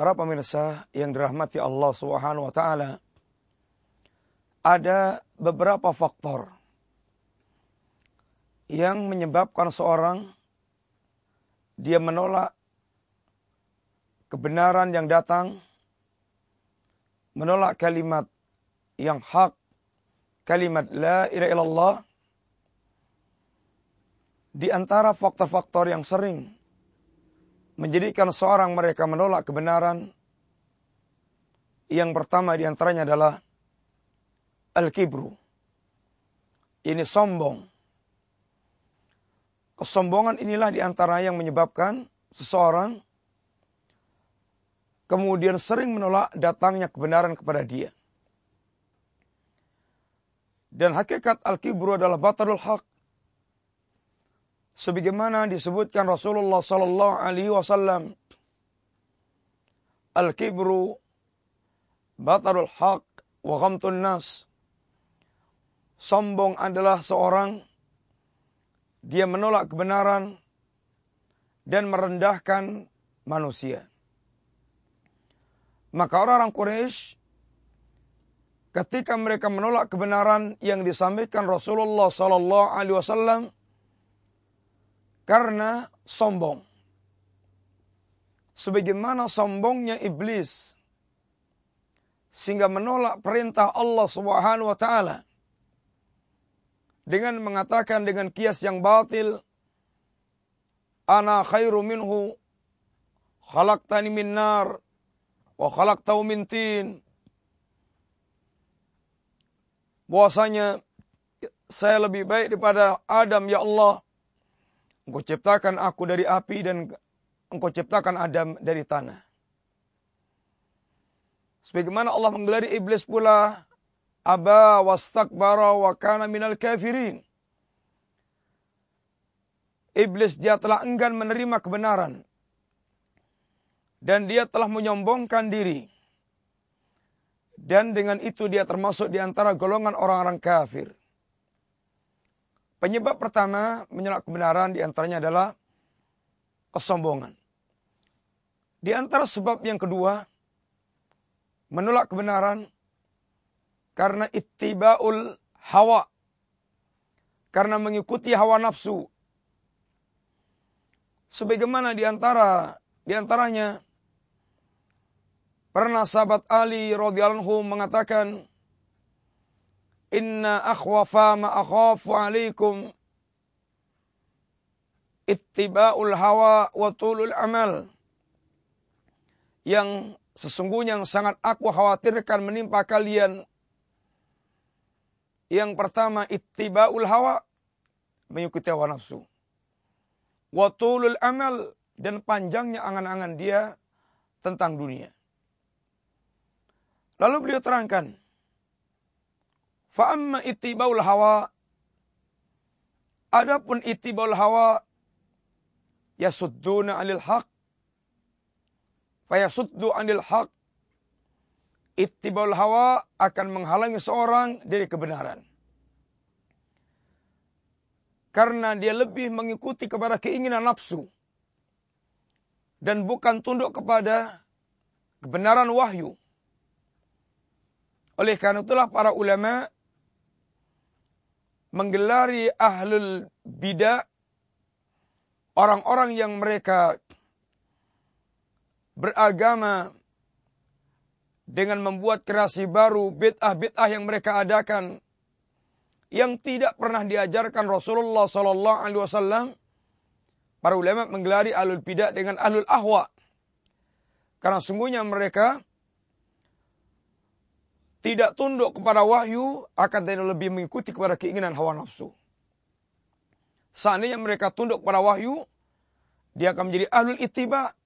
Para pemirsa yang dirahmati Allah Subhanahu wa taala, ada beberapa faktor yang menyebabkan seorang dia menolak kebenaran yang datang, menolak kalimat yang hak, kalimat la ilaha illallah. Di antara faktor-faktor yang sering menjadikan seorang mereka menolak kebenaran. Yang pertama di antaranya adalah al-kibru. Ini sombong. Kesombongan inilah di antara yang menyebabkan seseorang kemudian sering menolak datangnya kebenaran kepada dia. Dan hakikat al-kibru adalah batalul haq sebagaimana disebutkan Rasulullah sallallahu alaihi wasallam al-kibru batarul haq wa ghamtun nas. Sombong adalah seorang dia menolak kebenaran dan merendahkan manusia. Maka orang-orang Quraisy ketika mereka menolak kebenaran yang disampaikan Rasulullah sallallahu alaihi wasallam karena sombong. Sebagaimana sombongnya iblis sehingga menolak perintah Allah Subhanahu wa taala dengan mengatakan dengan kias yang batil ana khairu minhu khalaqtani min nar wa khalaqtahu min tin bahwasanya saya lebih baik daripada Adam ya Allah Engkau ciptakan aku dari api dan engkau ciptakan Adam dari tanah. Sebagaimana Allah menggelari iblis pula aba wastakbara wa kana minal kafirin. Iblis dia telah enggan menerima kebenaran dan dia telah menyombongkan diri. Dan dengan itu dia termasuk di antara golongan orang-orang kafir. Penyebab pertama menolak kebenaran di antaranya adalah kesombongan. Di antara sebab yang kedua, menolak kebenaran karena ittiba'ul hawa. Karena mengikuti hawa nafsu. Sebagaimana di antara di antaranya pernah sahabat Ali radhiyallahu mengatakan Inna akhwafa ma akhafu alaikum ittiba'ul hawa wa tulul amal. Yang sesungguhnya yang sangat aku khawatirkan menimpa kalian. Yang pertama ittiba'ul hawa mengikuti hawa nafsu. Wa tulul amal dan panjangnya angan-angan dia tentang dunia. Lalu beliau terangkan, Fa'amma ittibaul hawa. Adapun ittibaul hawa. Yasudduna anil haq. Fayasuddu anil haq. Ittibaul hawa akan menghalangi seorang dari kebenaran. Karena dia lebih mengikuti kepada keinginan nafsu. Dan bukan tunduk kepada kebenaran wahyu. Oleh karena itulah para ulama menggelari ahlul bidah orang-orang yang mereka beragama dengan membuat kreasi baru bid'ah-bid'ah yang mereka adakan yang tidak pernah diajarkan Rasulullah sallallahu alaihi wasallam para ulama menggelari ahlul bidah dengan ahlul ahwa. Karena sungguhnya mereka tidak tunduk kepada wahyu, akan tidak lebih mengikuti kepada keinginan hawa nafsu. Seandainya mereka tunduk kepada wahyu, dia akan menjadi ahlul ittiba,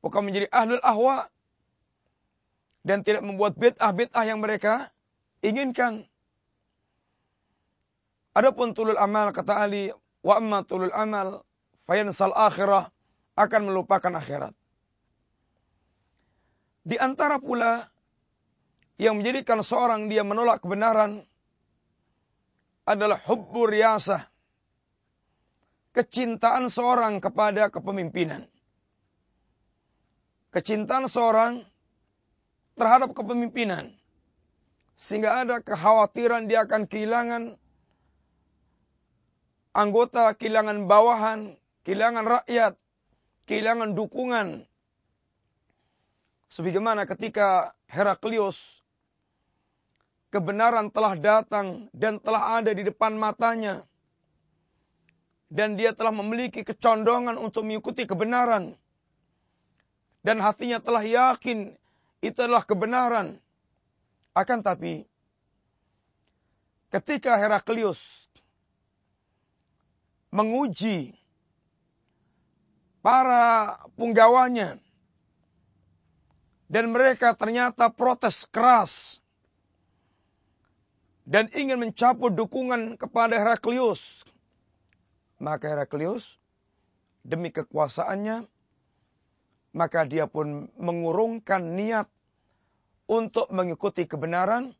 bukan menjadi ahlul ahwa, dan tidak membuat bid'ah-bid'ah yang mereka inginkan. Adapun tulul amal, kata Ali, wa amma tulul amal, fayansal akhirah, akan melupakan akhirat. Di antara pula yang menjadikan seorang dia menolak kebenaran adalah hubbur riyasah. Kecintaan seorang kepada kepemimpinan. kecintaan seorang terhadap kepemimpinan. Sehingga ada kekhawatiran dia akan kehilangan anggota, kehilangan bawahan, kehilangan rakyat, kehilangan dukungan. Sebagaimana ketika Heraklius kebenaran telah datang dan telah ada di depan matanya. Dan dia telah memiliki kecondongan untuk mengikuti kebenaran. Dan hatinya telah yakin itu adalah kebenaran. Akan tapi, ketika Heraklius menguji para punggawanya, dan mereka ternyata protes keras dan ingin mencabut dukungan kepada Heraklius. Maka Heraklius demi kekuasaannya maka dia pun mengurungkan niat untuk mengikuti kebenaran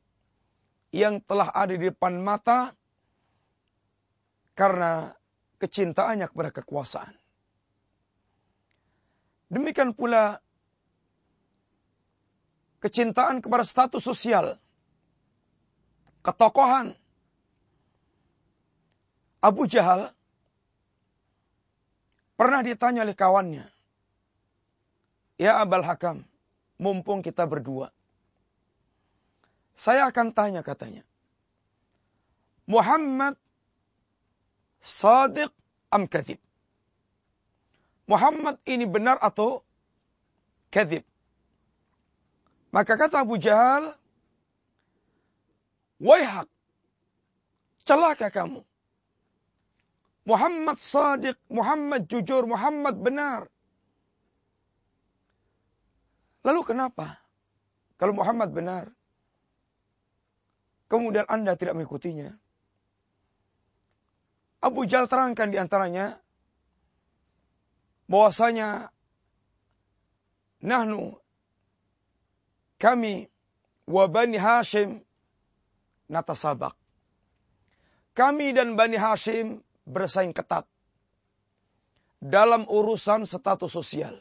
yang telah ada di depan mata karena kecintaannya kepada kekuasaan. Demikian pula kecintaan kepada status sosial, ketokohan. Abu Jahal pernah ditanya oleh kawannya, Ya Abal Hakam, mumpung kita berdua. Saya akan tanya katanya. Muhammad sadiq am kadhib? Muhammad ini benar atau kadhib? Maka kata Abu Jahal, Waihak, celaka kamu. Muhammad sadiq, Muhammad jujur, Muhammad benar. Lalu kenapa? Kalau Muhammad benar, kemudian Anda tidak mengikutinya. Abu Jal terangkan di antaranya bahwasanya nahnu kami wa Bani Hashim natasabak. Kami dan Bani Hashim bersaing ketat dalam urusan status sosial.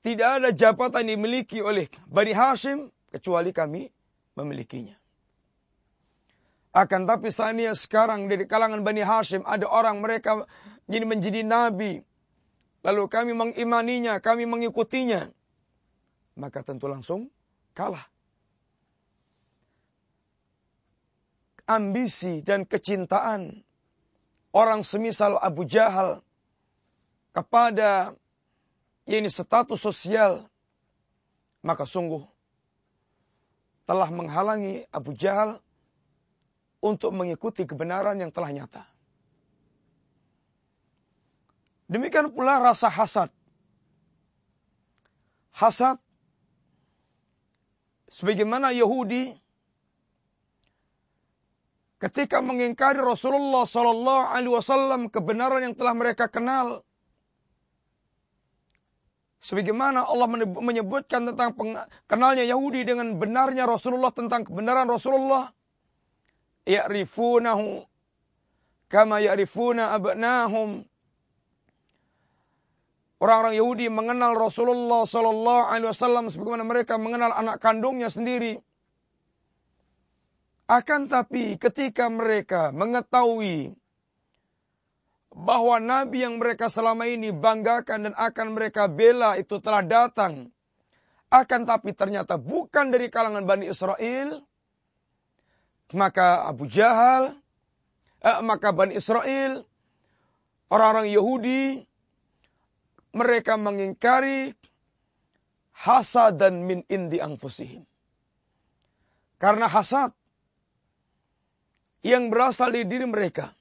Tidak ada jabatan dimiliki oleh Bani Hashim kecuali kami memilikinya. Akan tapi saatnya sekarang dari kalangan Bani Hashim ada orang mereka jadi menjadi nabi. Lalu kami mengimaninya, kami mengikutinya. Maka tentu langsung kalah. Ambisi dan kecintaan orang semisal Abu Jahal kepada ini status sosial, maka sungguh telah menghalangi Abu Jahal untuk mengikuti kebenaran yang telah nyata. Demikian pula rasa hasad. Hasad sebagaimana Yahudi ketika mengingkari Rasulullah sallallahu alaihi wasallam kebenaran yang telah mereka kenal Sebagaimana Allah menyebutkan tentang kenalnya Yahudi dengan benarnya Rasulullah tentang kebenaran Rasulullah. Ya'rifunahu kama ya'rifuna abnahum. Orang-orang Yahudi mengenal Rasulullah sallallahu alaihi wasallam sebagaimana mereka mengenal anak kandungnya sendiri. Akan tapi ketika mereka mengetahui bahwa nabi yang mereka selama ini banggakan dan akan mereka bela itu telah datang. Akan tapi ternyata bukan dari kalangan Bani Israel. Maka Abu Jahal, eh, maka Bani Israel, orang-orang Yahudi, mereka mengingkari hasad dan min indi angfusihim. Karena hasad yang berasal dari diri mereka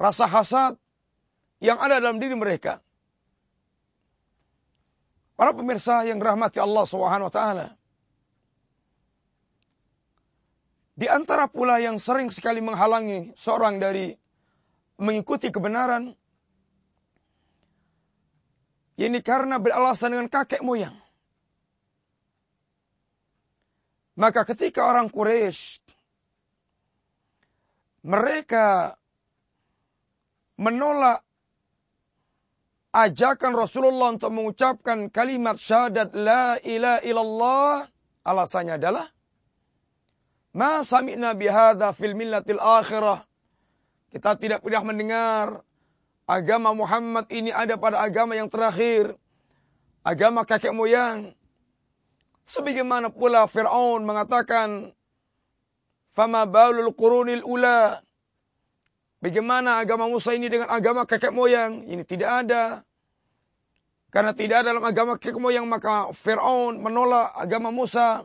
rasa hasad yang ada dalam diri mereka. Para pemirsa yang rahmati Allah Subhanahu wa taala. Di antara pula yang sering sekali menghalangi seorang dari mengikuti kebenaran ini karena beralasan dengan kakek moyang. Maka ketika orang Quraisy mereka menolak ajakan Rasulullah untuk mengucapkan kalimat syahadat la ilaha illallah. Alasannya adalah ma sami'na bihadza fil millatil akhirah. Kita tidak pernah mendengar agama Muhammad ini ada pada agama yang terakhir agama kakek moyang. Sebagaimana pula Firaun mengatakan fama balul qurunil ula Bagaimana agama Musa ini dengan agama kakek moyang? Ini tidak ada. Karena tidak ada dalam agama kakek moyang maka Fir'aun menolak agama Musa.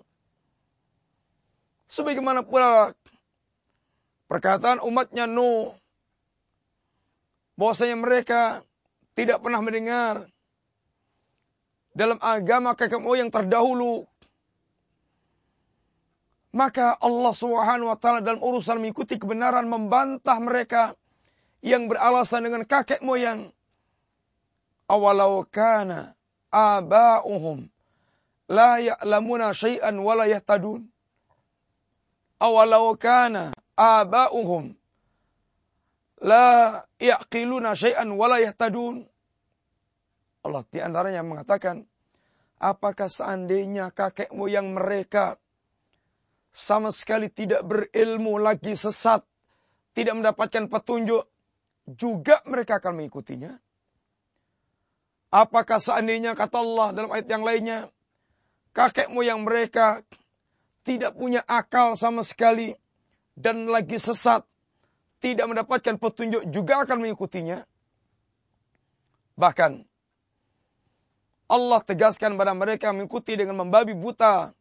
Sebagaimana pula perkataan umatnya Nuh. Bahwasanya mereka tidak pernah mendengar dalam agama kakek moyang terdahulu. Maka Allah Subhanahu wa taala dalam urusan mengikuti kebenaran membantah mereka yang beralasan dengan kakek moyang. Awalau kana aba'uhum la ya'lamuna syai'an wa la yahtadun. Awalau kana aba'uhum la yaqiluna syai'an wa la yahtadun. Allah di antaranya mengatakan, apakah seandainya kakek moyang mereka sama sekali tidak berilmu lagi sesat, tidak mendapatkan petunjuk, juga mereka akan mengikutinya. Apakah seandainya kata Allah dalam ayat yang lainnya, kakek moyang mereka tidak punya akal sama sekali dan lagi sesat, tidak mendapatkan petunjuk juga akan mengikutinya. Bahkan Allah tegaskan pada mereka mengikuti dengan membabi buta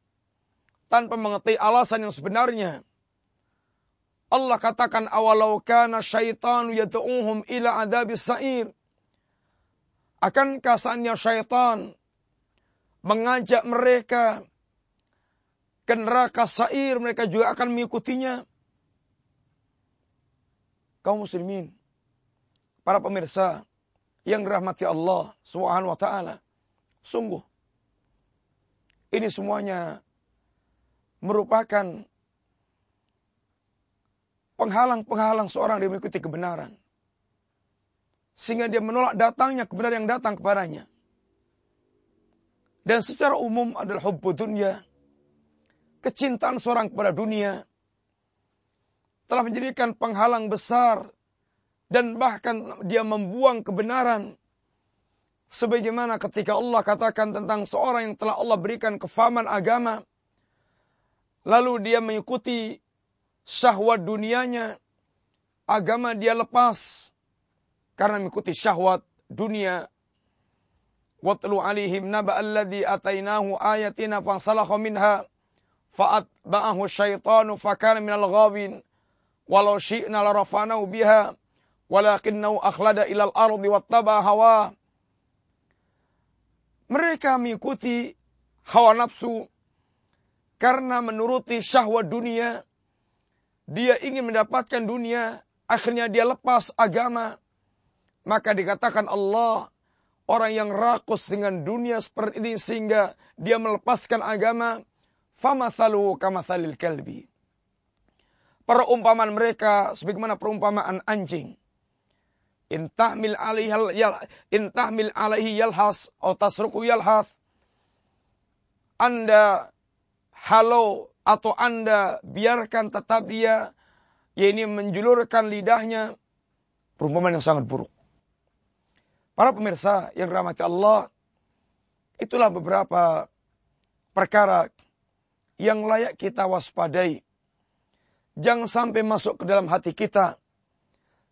tanpa mengetahui alasan yang sebenarnya. Allah katakan awalau kana syaitanu yad'uhum ila adabis sa'ir. Akankah seandainya syaitan mengajak mereka ke neraka sa'ir, mereka juga akan mengikutinya. Kaum muslimin, para pemirsa yang dirahmati Allah Subhanahu wa taala. Sungguh ini semuanya merupakan penghalang-penghalang seorang dia mengikuti kebenaran. Sehingga dia menolak datangnya kebenaran yang datang kepadanya. Dan secara umum adalah hubbu dunia. Kecintaan seorang kepada dunia. Telah menjadikan penghalang besar. Dan bahkan dia membuang kebenaran. Sebagaimana ketika Allah katakan tentang seorang yang telah Allah berikan kefahaman agama Lalu dia mengikuti syahwat dunianya. Agama dia lepas. Karena mengikuti syahwat dunia. Watlu alihim naba alladhi atainahu ayatina fansalakha minha. Fa'atba'ahu syaitanu fakana minal ghawin. Walau syi'na larafanahu biha. Walakinnahu akhlada ilal ardi wattaba hawa. Mereka mengikuti hawa nafsu karena menuruti syahwat dunia, dia ingin mendapatkan dunia, akhirnya dia lepas agama. Maka dikatakan Allah, orang yang rakus dengan dunia seperti ini sehingga dia melepaskan agama, famathalu kamathalil kalbi. Perumpamaan mereka sebagaimana perumpamaan anjing. Intahmil intahmil alaihi yalhas atau tasruku yalhas. Anda halau atau Anda biarkan tetap dia ya ini menjulurkan lidahnya perumpamaan yang sangat buruk. Para pemirsa yang rahmati Allah, itulah beberapa perkara yang layak kita waspadai. Jangan sampai masuk ke dalam hati kita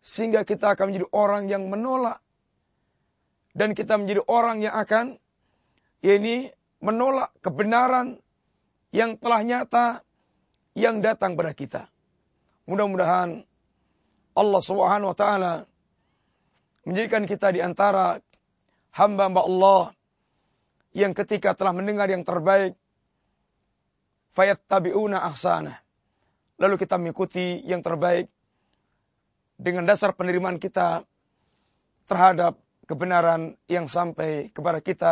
sehingga kita akan menjadi orang yang menolak dan kita menjadi orang yang akan ya ini menolak kebenaran yang telah nyata yang datang pada kita. Mudah-mudahan Allah Subhanahu wa taala menjadikan kita di antara hamba-hamba Allah yang ketika telah mendengar yang terbaik fayattabi'una ahsana. Lalu kita mengikuti yang terbaik dengan dasar penerimaan kita terhadap kebenaran yang sampai kepada kita